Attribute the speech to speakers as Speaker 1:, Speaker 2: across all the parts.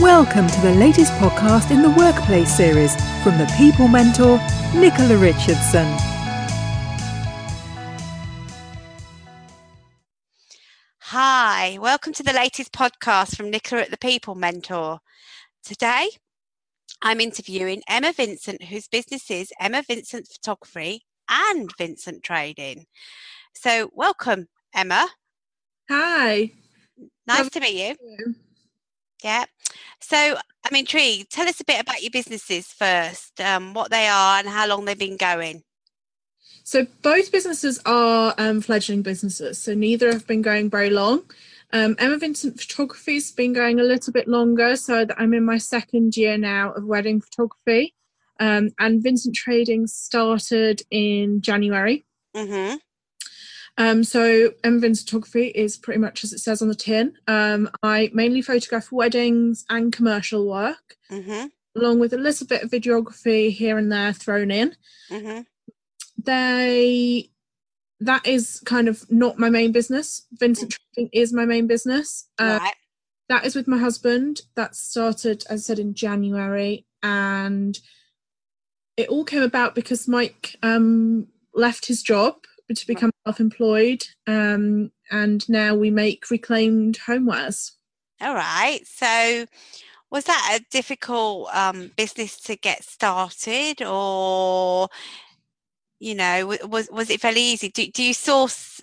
Speaker 1: Welcome to the latest podcast in the Workplace series from the People Mentor, Nicola Richardson.
Speaker 2: Hi, welcome to the latest podcast from Nicola at the People Mentor. Today, I'm interviewing Emma Vincent, whose business is Emma Vincent Photography and Vincent Trading. So, welcome, Emma.
Speaker 3: Hi.
Speaker 2: Nice
Speaker 3: Lovely
Speaker 2: to meet you.
Speaker 3: you.
Speaker 2: Yeah. So, I'm intrigued. Tell us a bit about your businesses first, um, what they are, and how long they've been going.
Speaker 3: So both businesses are um, fledgling businesses. So neither have been going very long. Um, Emma Vincent Photography's been going a little bit longer. So I'm in my second year now of wedding photography. Um, and Vincent Trading started in January.
Speaker 2: hmm
Speaker 3: Um, so Vincent Photography is pretty much as it says on the tin. Um, I mainly photograph weddings and commercial work,
Speaker 2: hmm
Speaker 3: along with a little bit of videography here and there thrown in.
Speaker 2: hmm
Speaker 3: they that is kind of not my main business vincent trading is my main business uh,
Speaker 2: right.
Speaker 3: that is with my husband that started as i said in january and it all came about because mike um, left his job to become self-employed um, and now we make reclaimed homewares
Speaker 2: All right. So, was that a difficult um, business to get started, or you know, was was it fairly easy? Do, do you source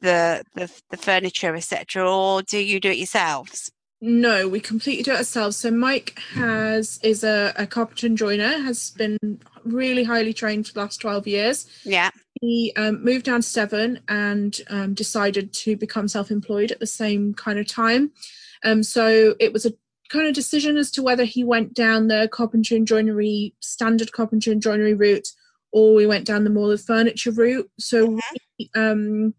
Speaker 2: the the, the furniture, etc., or do you do it yourselves?
Speaker 3: No, we completely do it ourselves. So Mike has is a, a carpenter and joiner, has been really highly trained for the last 12 years.
Speaker 2: Yeah.
Speaker 3: He um, moved down to Devon and um, decided to become self-employed at the same kind of time. Um, so it was a kind of decision as to whether he went down the carpentry and joinery standard carpentry and joinery route or we went down the more of furniture route. So
Speaker 2: Mhm.
Speaker 3: we um,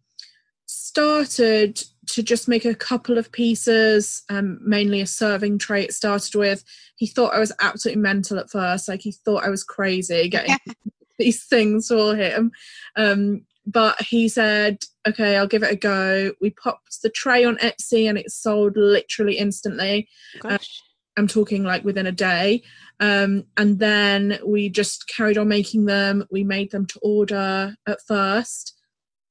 Speaker 3: started to just make a couple of pieces, um, mainly a serving tray. It started with. He thought I was absolutely mental at first, like he thought I was crazy getting these things for him. Um, but he said, "Okay, I'll give it a go." We popped the tray on Etsy, and it sold literally instantly.
Speaker 2: Gosh.
Speaker 3: I'm talking like within a day. Um, and then we just carried on making them. We made them to order at first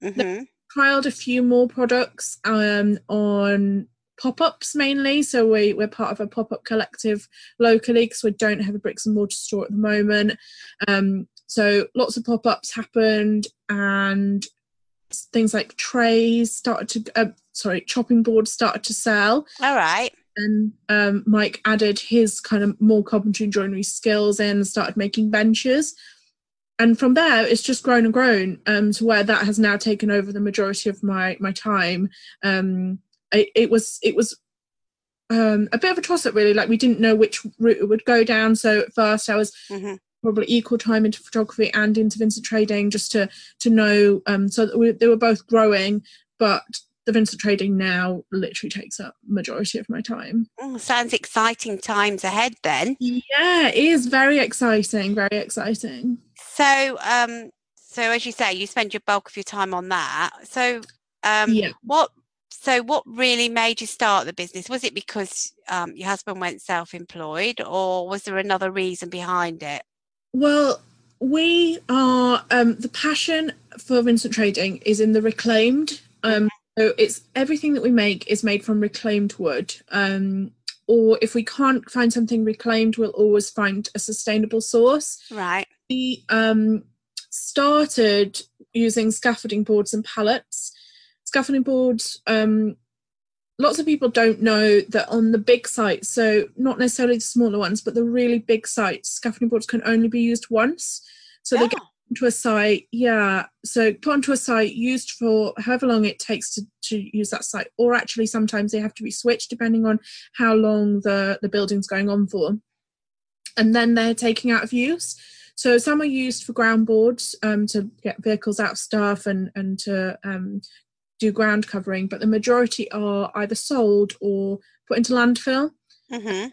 Speaker 2: hmm
Speaker 3: trialed a few more products um, on pop-ups mainly so we, we're part of a pop-up collective locally because we don't have a bricks and mortar store at the moment. Um, so lots of pop-ups happened and things like trays started to uh, sorry chopping boards started to sell.
Speaker 2: All right.
Speaker 3: and um, mike added his kind of more carpentry and joinery skills in and started making benches. And from there it's just grown and grown um, to where that has now taken over the majority of my my time. Um, it, it was it was um, a bit of a toss up really like we didn't know which route it would go down so at first i was
Speaker 2: hmm
Speaker 3: probably equal time into photography and into Vincent trading just to to know um, so that we, they were both growing but the Vincent trading now literally takes up majority of my time
Speaker 2: Oh, sounds exciting times ahead then.
Speaker 3: yeah it is very exciting very exciting
Speaker 2: So, um, so as you say, you spend your bulk of your time on that. So, um,
Speaker 3: yeah
Speaker 2: what? So, what really made you start the business? Was it because um, your husband went self-employed, or was there another reason behind it?
Speaker 3: Well, we are um, the passion for Vincent Trading is in the reclaimed. Um, so it's everything that we make is made from reclaimed wood. Um, or if we can't find something reclaimed, we'll always find a sustainable source.
Speaker 2: Right.
Speaker 3: We um, started using scaffolding boards and pallets. Scaffolding boards. Um, lots of people don't know that on the big sites, so not necessarily the smaller ones, but the really big sites, scaffolding boards can only be used once. So they get onto a site, yeah. So put onto a site, used for however long it takes to, to use that site, or actually sometimes they have to be switched depending on how long the, the building's going on for. And then they're taking out of use. So some are used for ground boards um, to get vehicles out of stuff and, and to um, do ground covering, but the majority are either sold or put into landfill
Speaker 2: hmm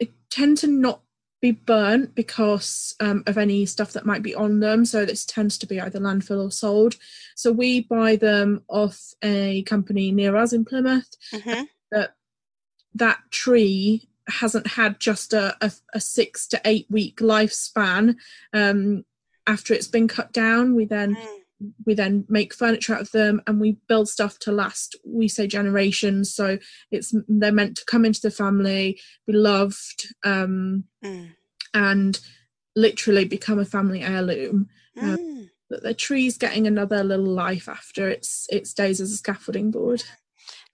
Speaker 3: they tend to not be burnt because um, of any stuff that might be on them. So this tends to be either landfill or sold. So we buy them off a company near us in Plymouth.
Speaker 2: hmm
Speaker 3: That that tree hasn't had just a, a, a six to eight week lifespan. Um, after it's been cut down, we then
Speaker 2: Mm.
Speaker 3: We then make furniture out of them and we build stuff to last we say generations so it's they're meant to come into the family be loved um,
Speaker 2: Mm.
Speaker 3: and literally become a family heirloom Yeah.
Speaker 2: Mm.
Speaker 3: that the tree's getting another little life after its its days as a scaffolding board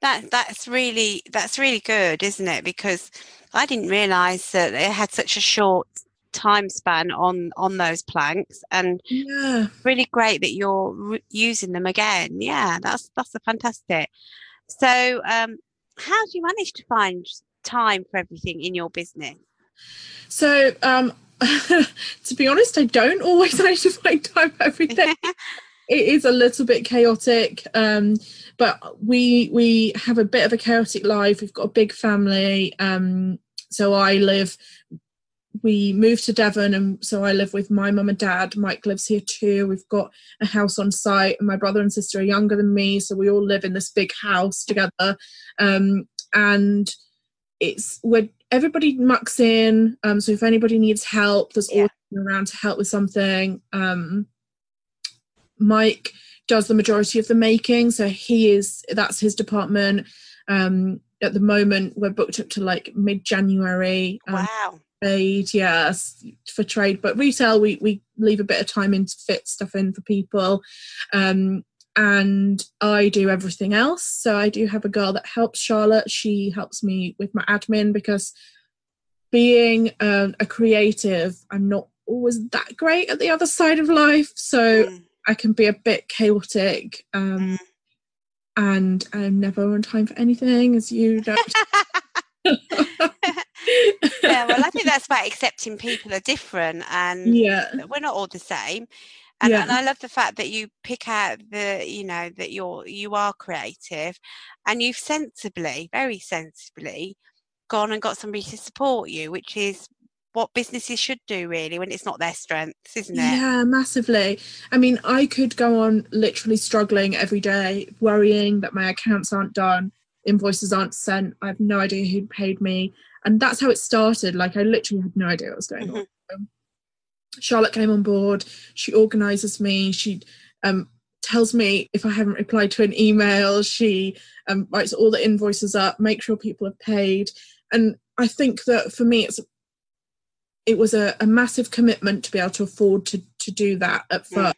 Speaker 2: That that's really that's really good, isn't it? Because I didn't realise that it had such a short time span on on those planks, and
Speaker 3: yeah
Speaker 2: really great that you're re- using them again. Yeah, that's that's a fantastic. So, um, how do you manage to find time for everything in your business?
Speaker 3: so um to be honest i don't always manage to find time for everything it is a little bit chaotic um but we we have a bit of a chaotic life we've got a big family um so i live we moved to devon and so i live with my mum and dad mike lives here too we've got a house on site and my brother and sister are younger than me so we all live in this big house together um and it's where everybody mucks in um so if anybody needs help there's
Speaker 2: Yeah.
Speaker 3: always someone around to help with something um Mike does the majority of the making, so he is that's his department. Um, at the moment, we're booked up to like mid January. Um,
Speaker 2: Wow.
Speaker 3: Trade, yes, for trade, but retail we we leave a bit of time in to fit stuff in for people. Um, and I do everything else. So I do have a girl that helps Charlotte. She helps me with my admin because being um, a creative, I'm not always that great at the other side of life. So
Speaker 2: Mm.
Speaker 3: I can be a bit chaotic um, and I'm never on time for anything, as you know.
Speaker 2: yeah, well, I think that's about accepting people are different and
Speaker 3: yeah,
Speaker 2: we're not all the same. And,
Speaker 3: Yeah.
Speaker 2: and I love the fact that you pick out the, you know, that you're you are creative, and you've sensibly, very sensibly, gone and got somebody to support you, which is what businesses should do really when it's not their strengths, isn't it?
Speaker 3: yeah, massively. I mean, I could go on literally struggling every day, worrying that my accounts aren't done, invoices aren't sent. I have no idea who paid me, and that's how it started. Like I literally had no idea what was going on. Um, Charlotte came on board. She organises me. She um, tells me if I haven't replied to an email. She um, writes all the invoices up, make sure people are paid. And I think that for me, it's it was a, a massive commitment to be able to afford to to do that at
Speaker 2: Mm.
Speaker 3: first.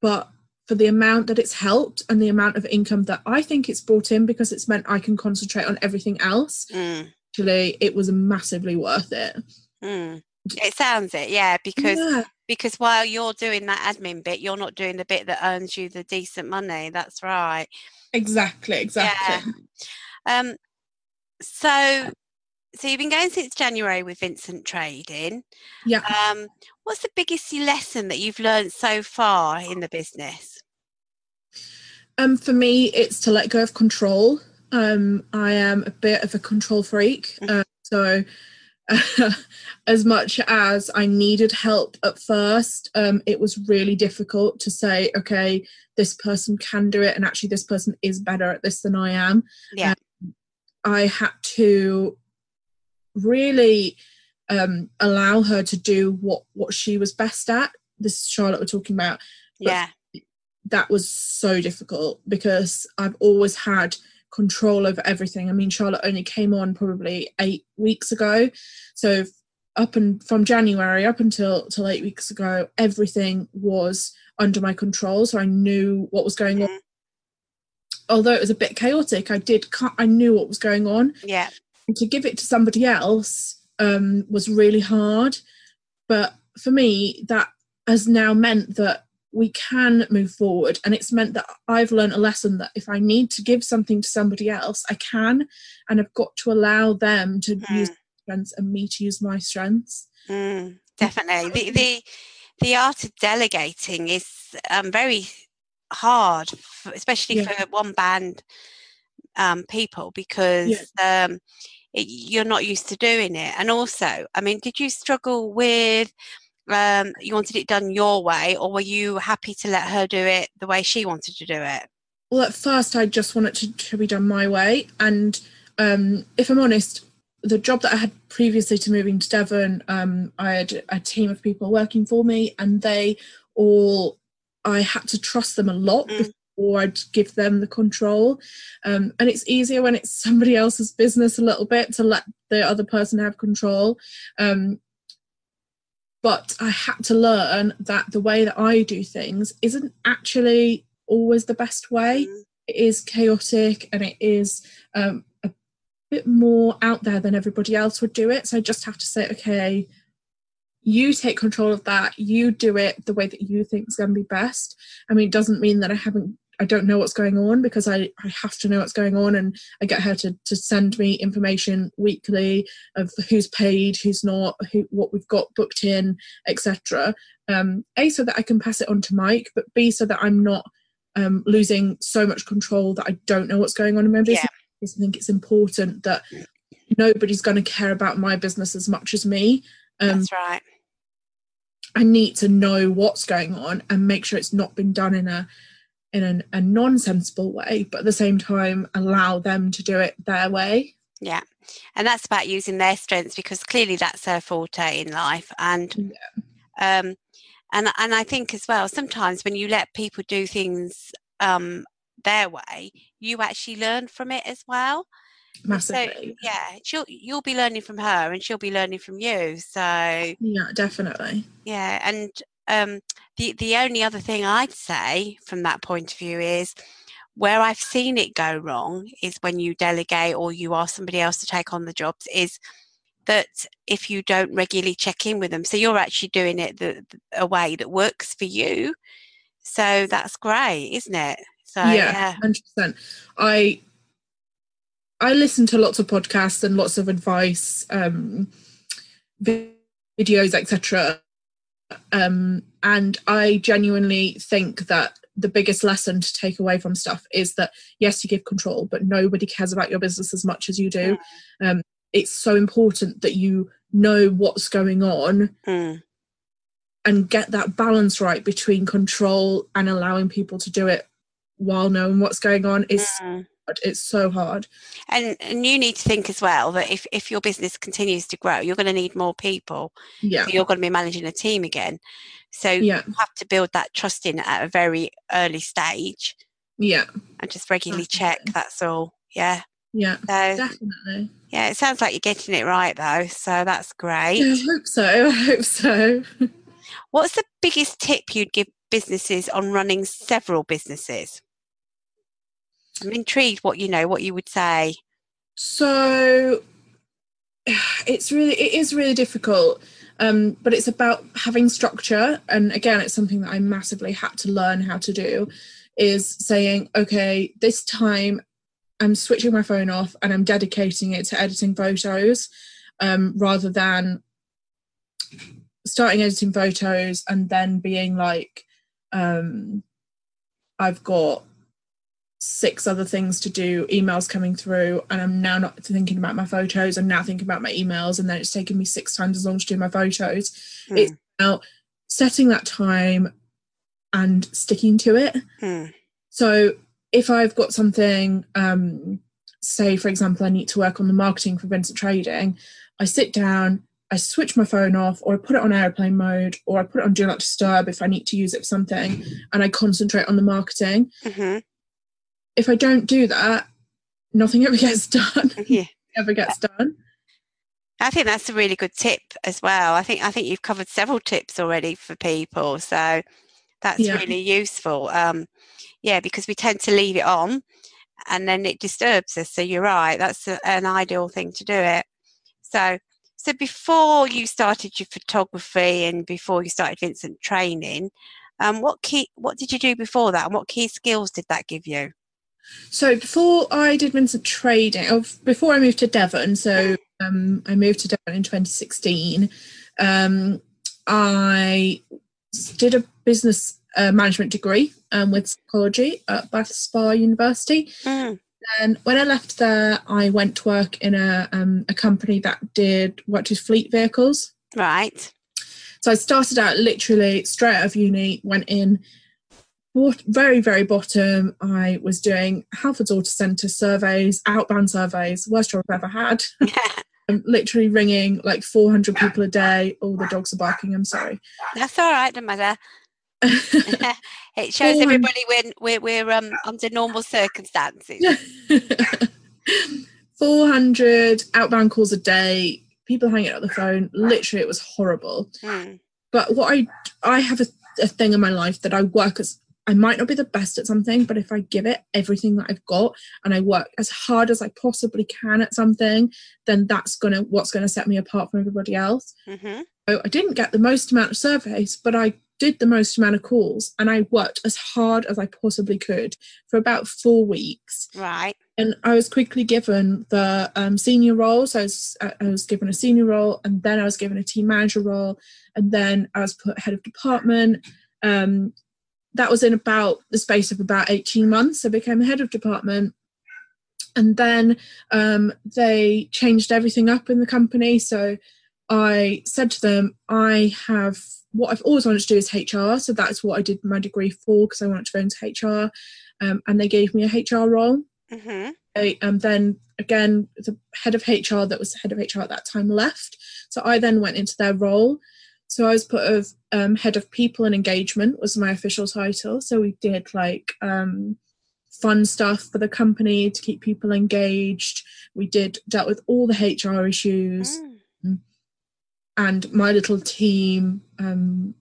Speaker 3: But for the amount that it's helped and the amount of income that I think it's brought in because it's meant I can concentrate on everything else,
Speaker 2: Mm,
Speaker 3: actually it was massively worth it.
Speaker 2: mm. It sounds it, yeah, because
Speaker 3: yeah,
Speaker 2: because while you're doing that admin bit, you're not doing the bit that earns you the decent money. That's right.
Speaker 3: exactly, exactly. Yeah.
Speaker 2: Um, so, so you've been going since January with Vincent Trading.
Speaker 3: Yeah.
Speaker 2: Um, what's the biggest lesson that you've learned so far in the business?
Speaker 3: Um, for me, it's to let go of control. Um, I am a bit of a control freak, uh, so as much as I needed help at first, um, it was really difficult to say, okay, this person can do it, and actually, this person is better at this than I am.
Speaker 2: Yeah.
Speaker 3: I had to really um, allow her to do what what she was best at. This is Charlotte we're talking about But-
Speaker 2: Yeah.
Speaker 3: that was so difficult because I've always had control over everything. I mean, Charlotte only came on probably eight weeks ago, so up and from January up until till eight weeks ago, everything was under my control. So I knew what was going on.
Speaker 2: Mhm.
Speaker 3: Although it was a bit chaotic, I did I knew what was going on.
Speaker 2: Yeah.
Speaker 3: And to give it to somebody else um, was really hard. But for me, that has now meant that we can move forward. And it's meant that I've learned a lesson that if I need to give something to somebody else, I can. And I've got to allow them to use
Speaker 2: Mm.
Speaker 3: their strengths and me to use my strengths.
Speaker 2: Mm, definitely. The, the the art of delegating is um, very hard, especially
Speaker 3: Yeah.
Speaker 2: for one band um, people, because um, it, you're not used to doing it. And also, I mean, did you struggle with? Um, you wanted it done your way, or were you happy to let her do it the way she wanted to do it?
Speaker 3: Well, at first, I just wanted to, to be done my way. And um, if I'm honest, the job that I had previously to moving to Devon, um, I had a team of people working for me, and they all I had to trust them a lot
Speaker 2: Mm.
Speaker 3: Before I'd give them the control. Um, and it's easier when it's somebody else's business a little bit to let the other person have control. Um, but I had to learn that the way that I do things isn't actually always the best way.
Speaker 2: Mm.
Speaker 3: It is chaotic and it is um, a bit more out there than everybody else would do it. So I just have to say, okay, you take control of that. You do it the way that you think is going to be best. I mean, it doesn't mean that I haven't. I don't know what's going on because I, I have to know what's going on and I get her to, to send me information weekly of who's paid, who's not, who what we've got booked in, etc. Um, a so that I can pass it on to Mike, but B so that I'm not um, losing so much control that I don't know what's going on in my business. I think it's important that nobody's going to care about my business as much as me. Um,
Speaker 2: That's right.
Speaker 3: I need to know what's going on and make sure it's not been done in a in an, a non-sensible way, but at the same time allow them to do it their way.
Speaker 2: Yeah. And that's about using their strengths because clearly that's their forte in life. And um and and I think as well, sometimes when you let people do things um their way, you actually learn from it as well.
Speaker 3: Massively.
Speaker 2: So yeah, she'll you'll be learning from her and she'll be learning from you. So
Speaker 3: yeah, definitely.
Speaker 2: yeah, and um, the the only other thing I'd say from that point of view is where I've seen it go wrong is when you delegate or you ask somebody else to take on the jobs is that if you don't regularly check in with them, so you're actually doing it the, a way that works for you. So that's great, isn't it? So
Speaker 3: yeah,
Speaker 2: yeah,
Speaker 3: hundred percent. I I listen to lots of podcasts and lots of advice, um, videos, etc. Um, and I genuinely think that the biggest lesson to take away from stuff is that yes, you give control, but nobody cares about your business as much as you do. Um, it's so important that you know what's going on
Speaker 2: Mm,
Speaker 3: and get that balance right between control and allowing people to do it while knowing what's going on. It's
Speaker 2: mm.
Speaker 3: It's so hard.
Speaker 2: And and you need to think as well that if if your business continues to grow, you're going to need more people.
Speaker 3: Yeah,
Speaker 2: So you're going to be managing a team again. So
Speaker 3: yeah,
Speaker 2: you have to build that trust in at a very early stage
Speaker 3: yeah,
Speaker 2: and just regularly check. That's all. Yeah.
Speaker 3: yeah.
Speaker 2: So
Speaker 3: Definitely.
Speaker 2: yeah, it sounds like you're getting it right though. So that's great.
Speaker 3: Yeah, I hope so. I hope so.
Speaker 2: What's the biggest tip you'd give businesses on running several businesses? I'm intrigued what you know, what you would say.
Speaker 3: So it's really it is really difficult. Um, but it's about having structure. And again, it's something that I massively had to learn how to do is saying, okay, this time I'm switching my phone off and I'm dedicating it to editing photos um, rather than starting editing photos and then being like, um, I've got six other things to do, emails coming through, and I'm now not thinking about my photos. I'm now thinking about my emails, and then it's taking me six times as long to do my photos.
Speaker 2: Hmm,
Speaker 3: It's about setting that time and sticking to it.
Speaker 2: hmm,
Speaker 3: So if I've got something, um, say for example, I need to work on the marketing for Vincent Trading, I sit down, I switch my phone off, or I put it on airplane mode, or I put it on do not disturb if I need to use it for something, and I concentrate on the marketing.
Speaker 2: mhm,
Speaker 3: If I don't do that, nothing ever gets done.
Speaker 2: Yeah.
Speaker 3: ever gets done.
Speaker 2: I think that's a really good tip as well. I think I think you've covered several tips already for people, so that's
Speaker 3: Yeah.
Speaker 2: really useful. Um, yeah, because we tend to leave it on, and then it disturbs us. So you're right. That's a, an ideal thing to do it. So so before you started your photography and before you started Vincent Trading, um, what key what did you do before that, and what key skills did that give you?
Speaker 3: So before I did Vincent Trading, oh, before I moved to Devon, so um, I moved to Devon in 2016. Um, I did a business uh, management degree um, with psychology at Bath Spa University.
Speaker 2: Mm,
Speaker 3: And when I left there, I went to work in a um, a company that did worked with fleet vehicles.
Speaker 2: right.
Speaker 3: So I started out literally straight out of uni, went in, very, very bottom. I was doing Halfords Auto Centre surveys, outbound surveys, worst job I've ever had. I'm literally ringing like 400 people a day. All the dogs are barking. I'm sorry.
Speaker 2: That's all right, no matter. it shows
Speaker 3: 400
Speaker 2: everybody we're we're, we're um under normal circumstances.
Speaker 3: 400 outbound calls a day. People hanging up the phone. Literally, it was horrible.
Speaker 2: Mm,
Speaker 3: but what I I have a, a thing in my life that I work as I might not be the best at something, but if I give it everything that I've got and I work as hard as I possibly can at something, then that's gonna what's gonna set me apart from everybody else.
Speaker 2: hmm
Speaker 3: So I didn't get the most amount of surveys, but I did the most amount of calls and I worked as hard as I possibly could for about four weeks.
Speaker 2: Right.
Speaker 3: And I was quickly given the um, senior role. So I was, I was given a senior role, and then I was given a team manager role, and then I was put head of department. Um, that was in about the space of about 18 months. I became head of department. And then um, they changed everything up in the company. So I said to them, I have what I've always wanted to do is HR. So that's what I did my degree for because I wanted to go into HR. Um, and they gave me a HR role.
Speaker 2: hmm
Speaker 3: I, um, then again, the head of HR that was head of HR at that time left. So I then went into their role. So I was put of um, head of people and engagement was my official title. So we did like um, fun stuff for the company to keep people engaged. We did dealt with all the HR issues,
Speaker 2: Mm.
Speaker 3: and my little team um,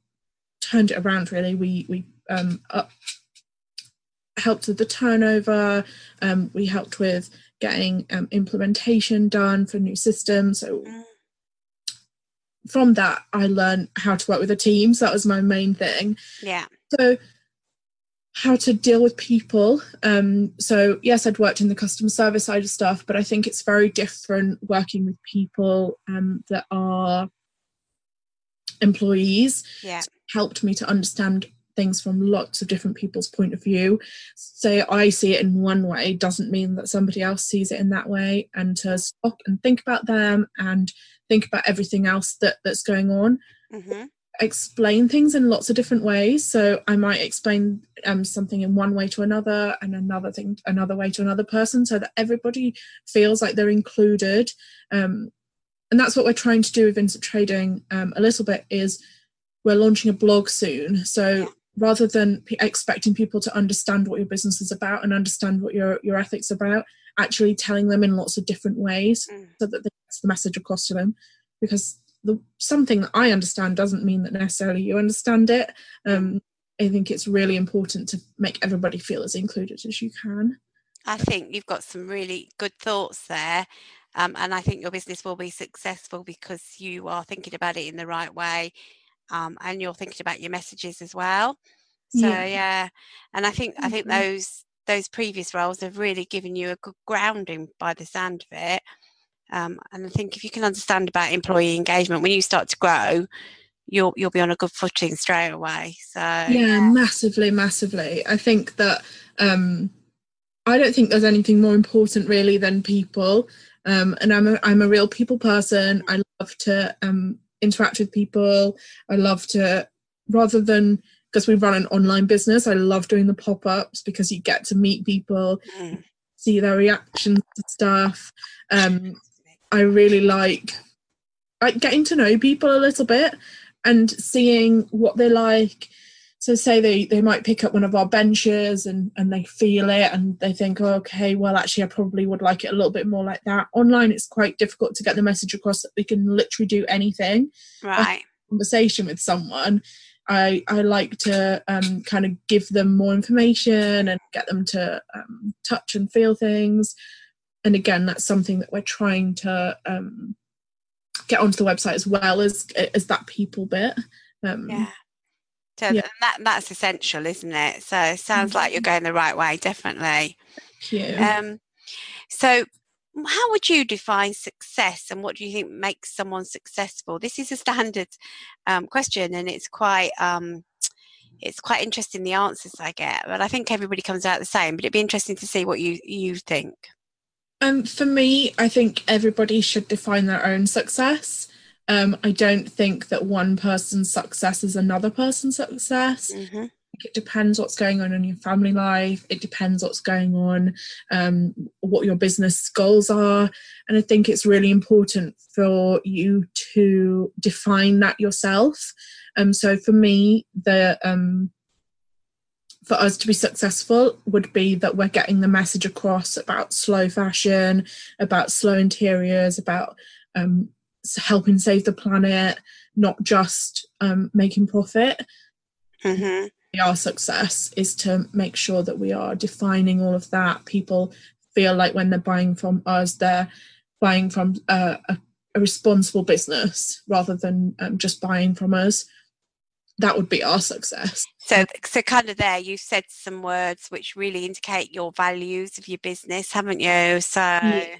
Speaker 3: turned it around. Really, we we um, up, helped with the turnover. Um, we helped with getting um, implementation done for new systems. So
Speaker 2: Mm.
Speaker 3: From that, I learned how to work with a team. So that was my main thing.
Speaker 2: Yeah.
Speaker 3: So how to deal with people. Um, so yes, I'd worked in the customer service side of stuff, but I think it's very different working with people um, that are employees.
Speaker 2: Yeah.
Speaker 3: Helped me to understand things from lots of different people's point of view. So I see it in one way doesn't mean that somebody else sees it in that way, and to stop and think about them and think about everything else that that's going on
Speaker 2: hmm
Speaker 3: explain things in lots of different ways. So I might explain um, something in one way to another, and another thing another way to another person, so that everybody feels like they're included. Um, and that's what we're trying to do with Vincent Trading um, a little bit. Is we're launching a blog soon, so.
Speaker 2: Yeah.
Speaker 3: Rather than p- expecting people to understand what your business is about and understand what your your ethics are about, actually telling them in lots of different ways
Speaker 2: Mm.
Speaker 3: so that they get the message across to them. Because the something that I understand doesn't mean that necessarily you understand it. Um, I think it's really important to make everybody feel as included as you can.
Speaker 2: I think you've got some really good thoughts there. Um, and I think your business will be successful because you are thinking about it in the right way um, and you're thinking about your messages as well. So
Speaker 3: Yeah.
Speaker 2: yeah, and I think I think those those previous roles have really given you a good grounding by the sound of it. Um, and I think if you can understand about employee engagement when you start to grow, you'll you'll be on a good footing straight away. So
Speaker 3: yeah, massively, massively. I think that um, I don't think there's anything more important really than people. Um, and I'm a, I'm a real people person. I love to um, interact with people. I love to rather than because we run an online business. I love doing the pop ups because you get to meet people,
Speaker 2: mm,
Speaker 3: see their reactions to stuff. Um, I really like like getting to know people a little bit and seeing what they like. So say they they might pick up one of our benches and and they feel it and they think, oh, okay, well actually I probably would like it a little bit more like that. Online it's quite difficult to get the message across that we can literally do anything.
Speaker 2: right.
Speaker 3: Conversation with someone. I, I like to um, kind of give them more information and get them to um, touch and feel things and again that's something that we're trying to um, get onto the website as well as as that people bit um,
Speaker 2: Yeah. So
Speaker 3: Yeah.
Speaker 2: th- that that's essential, isn't it? So it sounds like you're going the right way, definitely.
Speaker 3: thank you.
Speaker 2: Um, so how would you define success and what do you think makes someone successful? This is a standard um, question and it's quite um, it's quite interesting the answers I get, but I think everybody comes out the same. But it'd be interesting to see what you you think.
Speaker 3: Um, for me, I think everybody should define their own success. Um, I don't think that one person's success is another person's success.
Speaker 2: hmm
Speaker 3: I it depends what's going on in your family life. It depends what's going on um, what your business goals are. And i think it's really important for you to define that yourself. Um, so for me the um, for us to be successful would be that we're getting the message across about slow fashion about slow interiors about um, helping save the planet not just um, making profit.
Speaker 2: Hmm
Speaker 3: our success is to make sure that we are defining all of that. People feel like when they're buying from us, they're buying from uh, a, a, responsible business rather than um, just buying from us. That would be our success.
Speaker 2: So, so kind of there, you said some words which really indicate your values of your business, haven't you? So, yeah,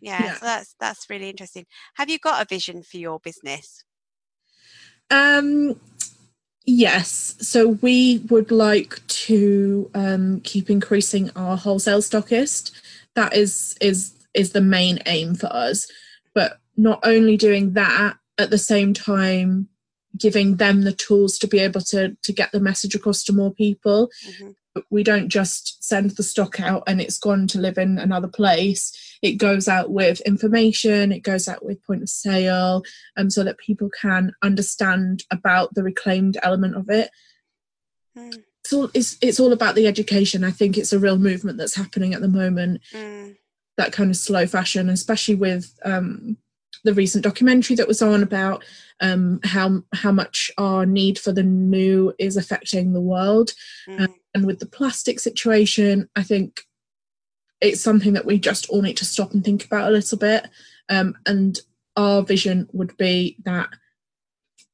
Speaker 2: yeah, yeah. so that's that's really interesting. Have you got a vision for your business?
Speaker 3: Um, Yes, so we would like to um, keep increasing our wholesale stockist. That is is is the main aim for us. But not only doing that, at the same time, giving them the tools to be able to to get the message across to more people. Mm-hmm we don't just send the stock out and it's gone to live in another place. It goes out with information, it goes out with point of sale, um, so that people can understand about the reclaimed element of it. Mm. It's all it's, it's all about the education. I think it's a real movement that's happening at the moment. Mm. That kind of slow fashion, especially with um, the recent documentary that was on about um, how how much our need for the new is affecting the world. Mm. Um, and with the plastic situation, I think it's something that we just all need to stop and think about a little bit. Um, and our vision would be that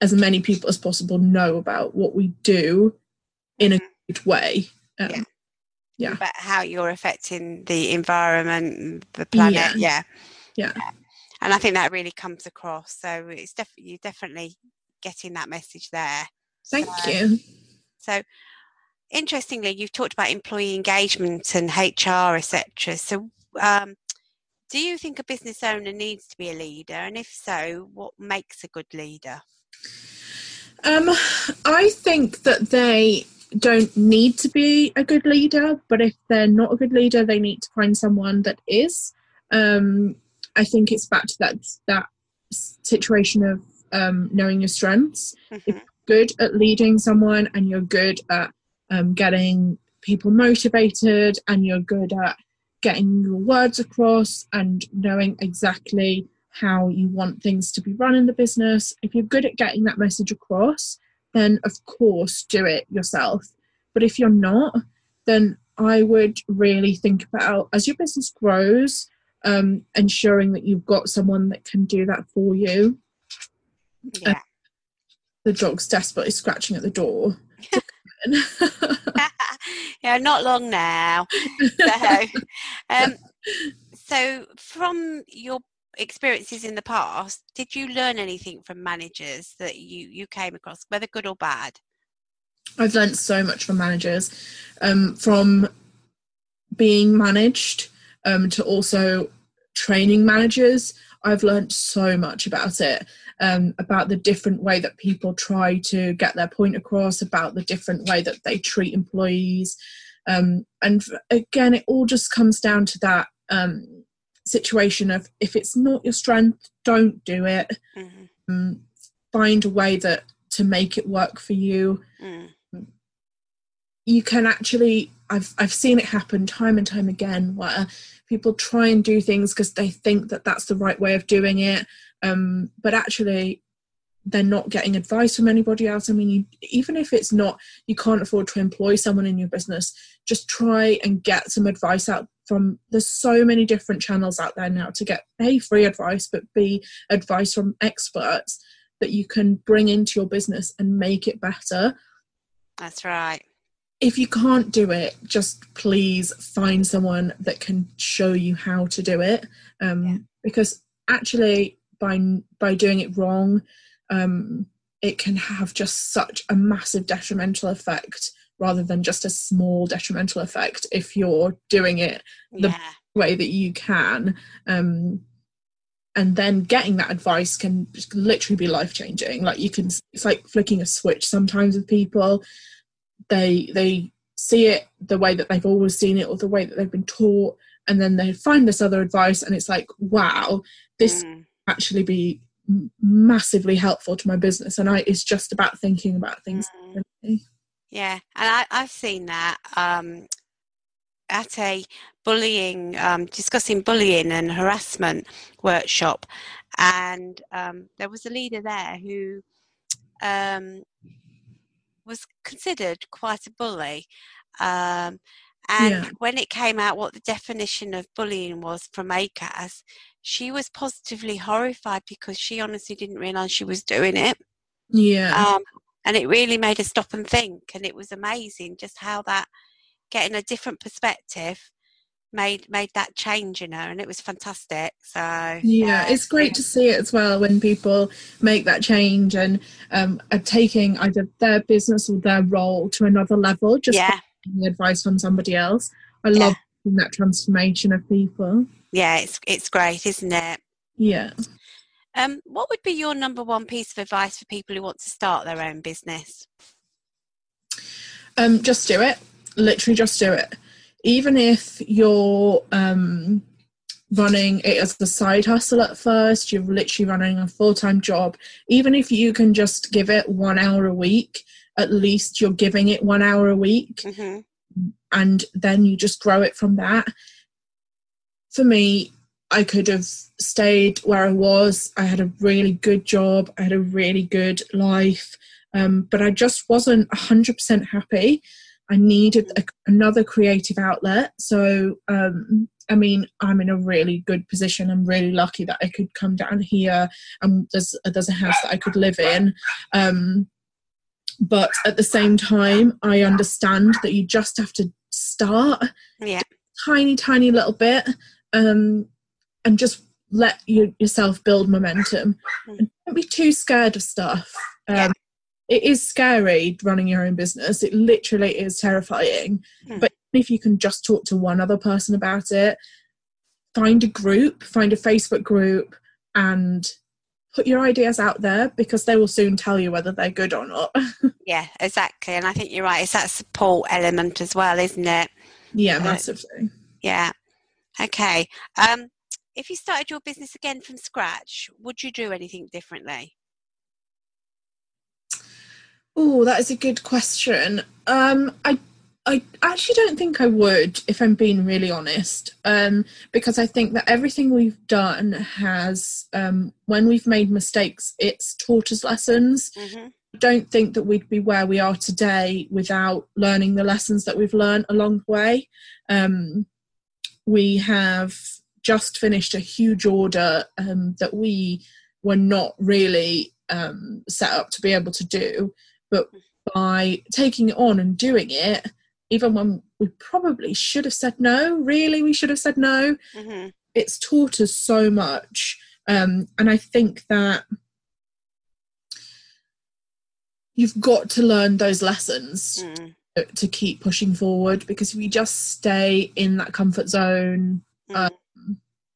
Speaker 3: as many people as possible know about what we do in a mm-hmm. good way. Um, yeah.
Speaker 2: yeah. About how you're affecting the environment, the planet.
Speaker 3: Yeah.
Speaker 2: Yeah.
Speaker 3: yeah. yeah.
Speaker 2: And I think that really comes across. So it's definitely you're definitely getting that message there.
Speaker 3: Thank so, you.
Speaker 2: So interestingly, you've talked about employee engagement and HR, etc. So, um, do you think a business owner needs to be a leader? And if so, what makes a good leader?
Speaker 3: Um, I think that they don't need to be a good leader, but if they're not a good leader, they need to find someone that is. Um, I think it's back to that that situation of um, knowing your strengths. Mm-hmm. If you're good at leading someone and you're good at um, getting people motivated and you're good at getting your words across and knowing exactly how you want things to be run in the business. If you're good at getting that message across, then of course do it yourself. But if you're not, then I would really think about as your business grows, um, ensuring that you've got someone that can do that for you.
Speaker 2: Yeah. Uh,
Speaker 3: the dog's desperately scratching at the door.
Speaker 2: yeah, not long now. So, um, so, from your experiences in the past, did you learn anything from managers that you you came across, whether good or bad?
Speaker 3: I've learned so much from managers, um, from being managed um, to also training managers. I've learned so much about it um, about the different way that people try to get their point across, about the different way that they treat employees. Um, and again, it all just comes down to that um, situation of if it's not your strength, don't do it. Mm-hmm. Um, find a way that to make it work for you. Mm. You can actually, I've I've seen it happen time and time again where people try and do things because they think that that's the right way of doing it um, but actually they're not getting advice from anybody else. I mean, you, even if it's not, you can't afford to employ someone in your business, just try and get some advice out from. There's so many different channels out there now to get a free advice, but b advice from experts that you can bring into your business and make it better.
Speaker 2: That's right.
Speaker 3: If you can't do it, just please find someone that can show you how to do it. Um, yeah. Because actually, by by doing it wrong um, it can have just such a massive detrimental effect rather than just a small detrimental effect if you're doing it the yeah. way that you can um, and then getting that advice can literally be life changing like you can it's like flicking a switch sometimes with people they they see it the way that they've always seen it or the way that they've been taught and then they find this other advice and it's like wow this
Speaker 2: Mm.
Speaker 3: actually be massively helpful to my business and i it's just about thinking about things
Speaker 2: Mm. Yeah, and I, I've seen that um, at a bullying, um, discussing bullying and harassment workshop, and um, there was a leader there who um, was considered quite a bully. Um, and
Speaker 3: Yeah.
Speaker 2: when it came out what the definition of bullying was from ACAS, she was positively horrified because she honestly didn't realise she was doing it
Speaker 3: yeah
Speaker 2: um, and it really made us stop and think and it was amazing just how that getting a different perspective made made that change in her and it was fantastic. So
Speaker 3: yeah it's great to see it as well when people make that change and um, are taking either their business or their role to another level just
Speaker 2: yeah.
Speaker 3: advice from somebody else. I love seeing that transformation of people.
Speaker 2: Yeah it's it's great isn't it?
Speaker 3: Yeah.
Speaker 2: Um what would be your number one piece of advice for people who want to start their own business?
Speaker 3: Um, just do it. Literally just do it even if you're um, running it as a side hustle at first you're literally running a full-time job even if you can just give it one hour a week at least you're giving it one hour a week.
Speaker 2: Hmm
Speaker 3: and then you just grow it from that. For me i could have stayed where i was. I had a really good job. I had a really good life. Um, but i just wasn't 100% happy i needed a, another creative outlet. So um, i mean i'm in a really good position. I'm really lucky that i could come down here. And there's, there's a house that i could live in. Um, but at the same time i understand that you just have to start
Speaker 2: yeah.
Speaker 3: tiny tiny little bit um, and just let you, yourself build momentum. And don't be too scared of stuff. Um,
Speaker 2: Yeah.
Speaker 3: It is scary running your own business. It literally is terrifying.
Speaker 2: Mm.
Speaker 3: but if you can just talk to one other person about it find a group find a facebook group and put your ideas out there because they will soon tell you whether they're good or not.
Speaker 2: Yeah exactly. And i think you're right. It's that support element as well isn't it?
Speaker 3: Yeah
Speaker 2: Right.
Speaker 3: massively.
Speaker 2: yeah. Okay. Um if you started your business again from scratch would you do anything differently
Speaker 3: Oh, that is a good question. Um, I I actually don't think I would, if I'm being really honest, um, because I think that everything we've done has, um, when we've made mistakes, it's taught us lessons.
Speaker 2: hmm
Speaker 3: I don't think that we'd be where we are today without learning the lessons that we've learned along the way. Um, we have just finished a huge order um, that we were not really um, set up to be able to do, but by taking it on and doing it, even when we probably should have said no, really, we should have said no,
Speaker 2: hmm
Speaker 3: it's taught us so much. Um, and I think that you've got to learn those lessons
Speaker 2: mm
Speaker 3: to keep pushing forward because if you just stay in that comfort zone,
Speaker 2: mm.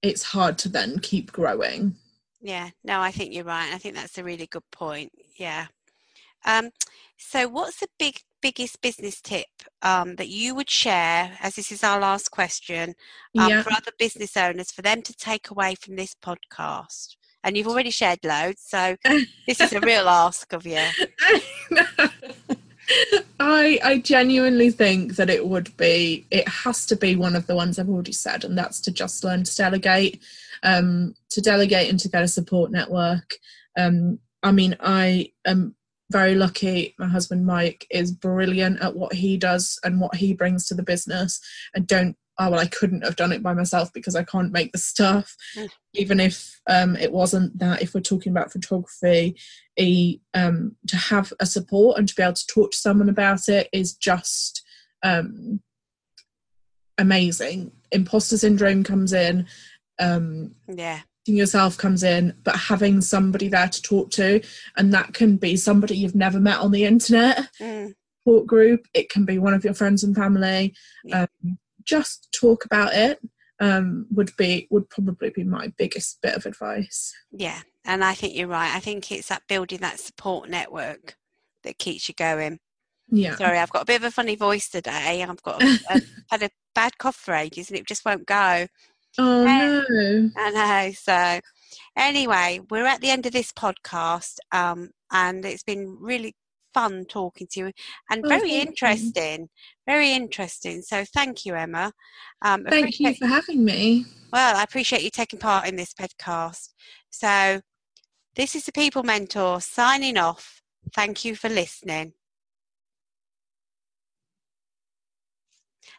Speaker 3: it's hard to then keep growing.
Speaker 2: Yeah, no, I think you're right. I think that's a really good point. Yeah. Um, so, what's the big biggest business tip um, that you would share, as this is our last question, um,
Speaker 3: yeah.
Speaker 2: for other business owners for them to take away from this podcast? And you've already shared loads, so this is a real ask of you.
Speaker 3: I I genuinely think that it would be it has to be one of the ones I've already said, and that's to just learn to delegate, um, to delegate and to get a support network. Um, I mean, I am very lucky. My husband Mike is brilliant at what he does and what he brings to the business. And don't. Oh, well, I couldn't have done it by myself because I can't make the stuff.
Speaker 2: Mm.
Speaker 3: Even if um, it wasn't that, if we're talking about photography, a um, to have a support and to be able to talk to someone about it is just um, amazing. Imposter syndrome comes in, um,
Speaker 2: Yeah,
Speaker 3: yourself comes in, but having somebody there to talk to, and that can be somebody you've never met on the internet,
Speaker 2: mm,
Speaker 3: support group. It can be one of your friends and family.
Speaker 2: Yeah.
Speaker 3: Um, just talk about it. Um, would be would probably be my biggest bit of advice.
Speaker 2: yeah. And I think you're right. I think it's that building that support network that keeps you going.
Speaker 3: Yeah.
Speaker 2: Sorry, I've got a bit of a funny voice today. I've got a, a, had a bad cough for ages and it just won't go.
Speaker 3: Oh
Speaker 2: Hey.
Speaker 3: no.
Speaker 2: I know. So, anyway, we're at the end of this podcast, um, and it's been really fun talking to you and
Speaker 3: Oh,
Speaker 2: very
Speaker 3: thank you.
Speaker 2: interesting. Very interesting. So, thank you, Emma. Um,
Speaker 3: Thank you for having me.
Speaker 2: well, I appreciate you taking part in this podcast. So, this is the People Mentor signing off. Thank you for listening.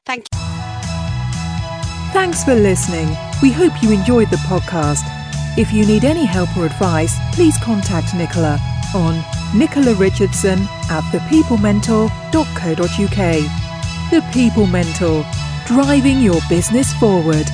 Speaker 2: Thank you.
Speaker 1: Thanks for listening. We hope you enjoyed the podcast. If you need any help or advice, please contact Nicola on Nicola Richardson at thepeoplementor.co.uk. The People Mentor, driving your business forward.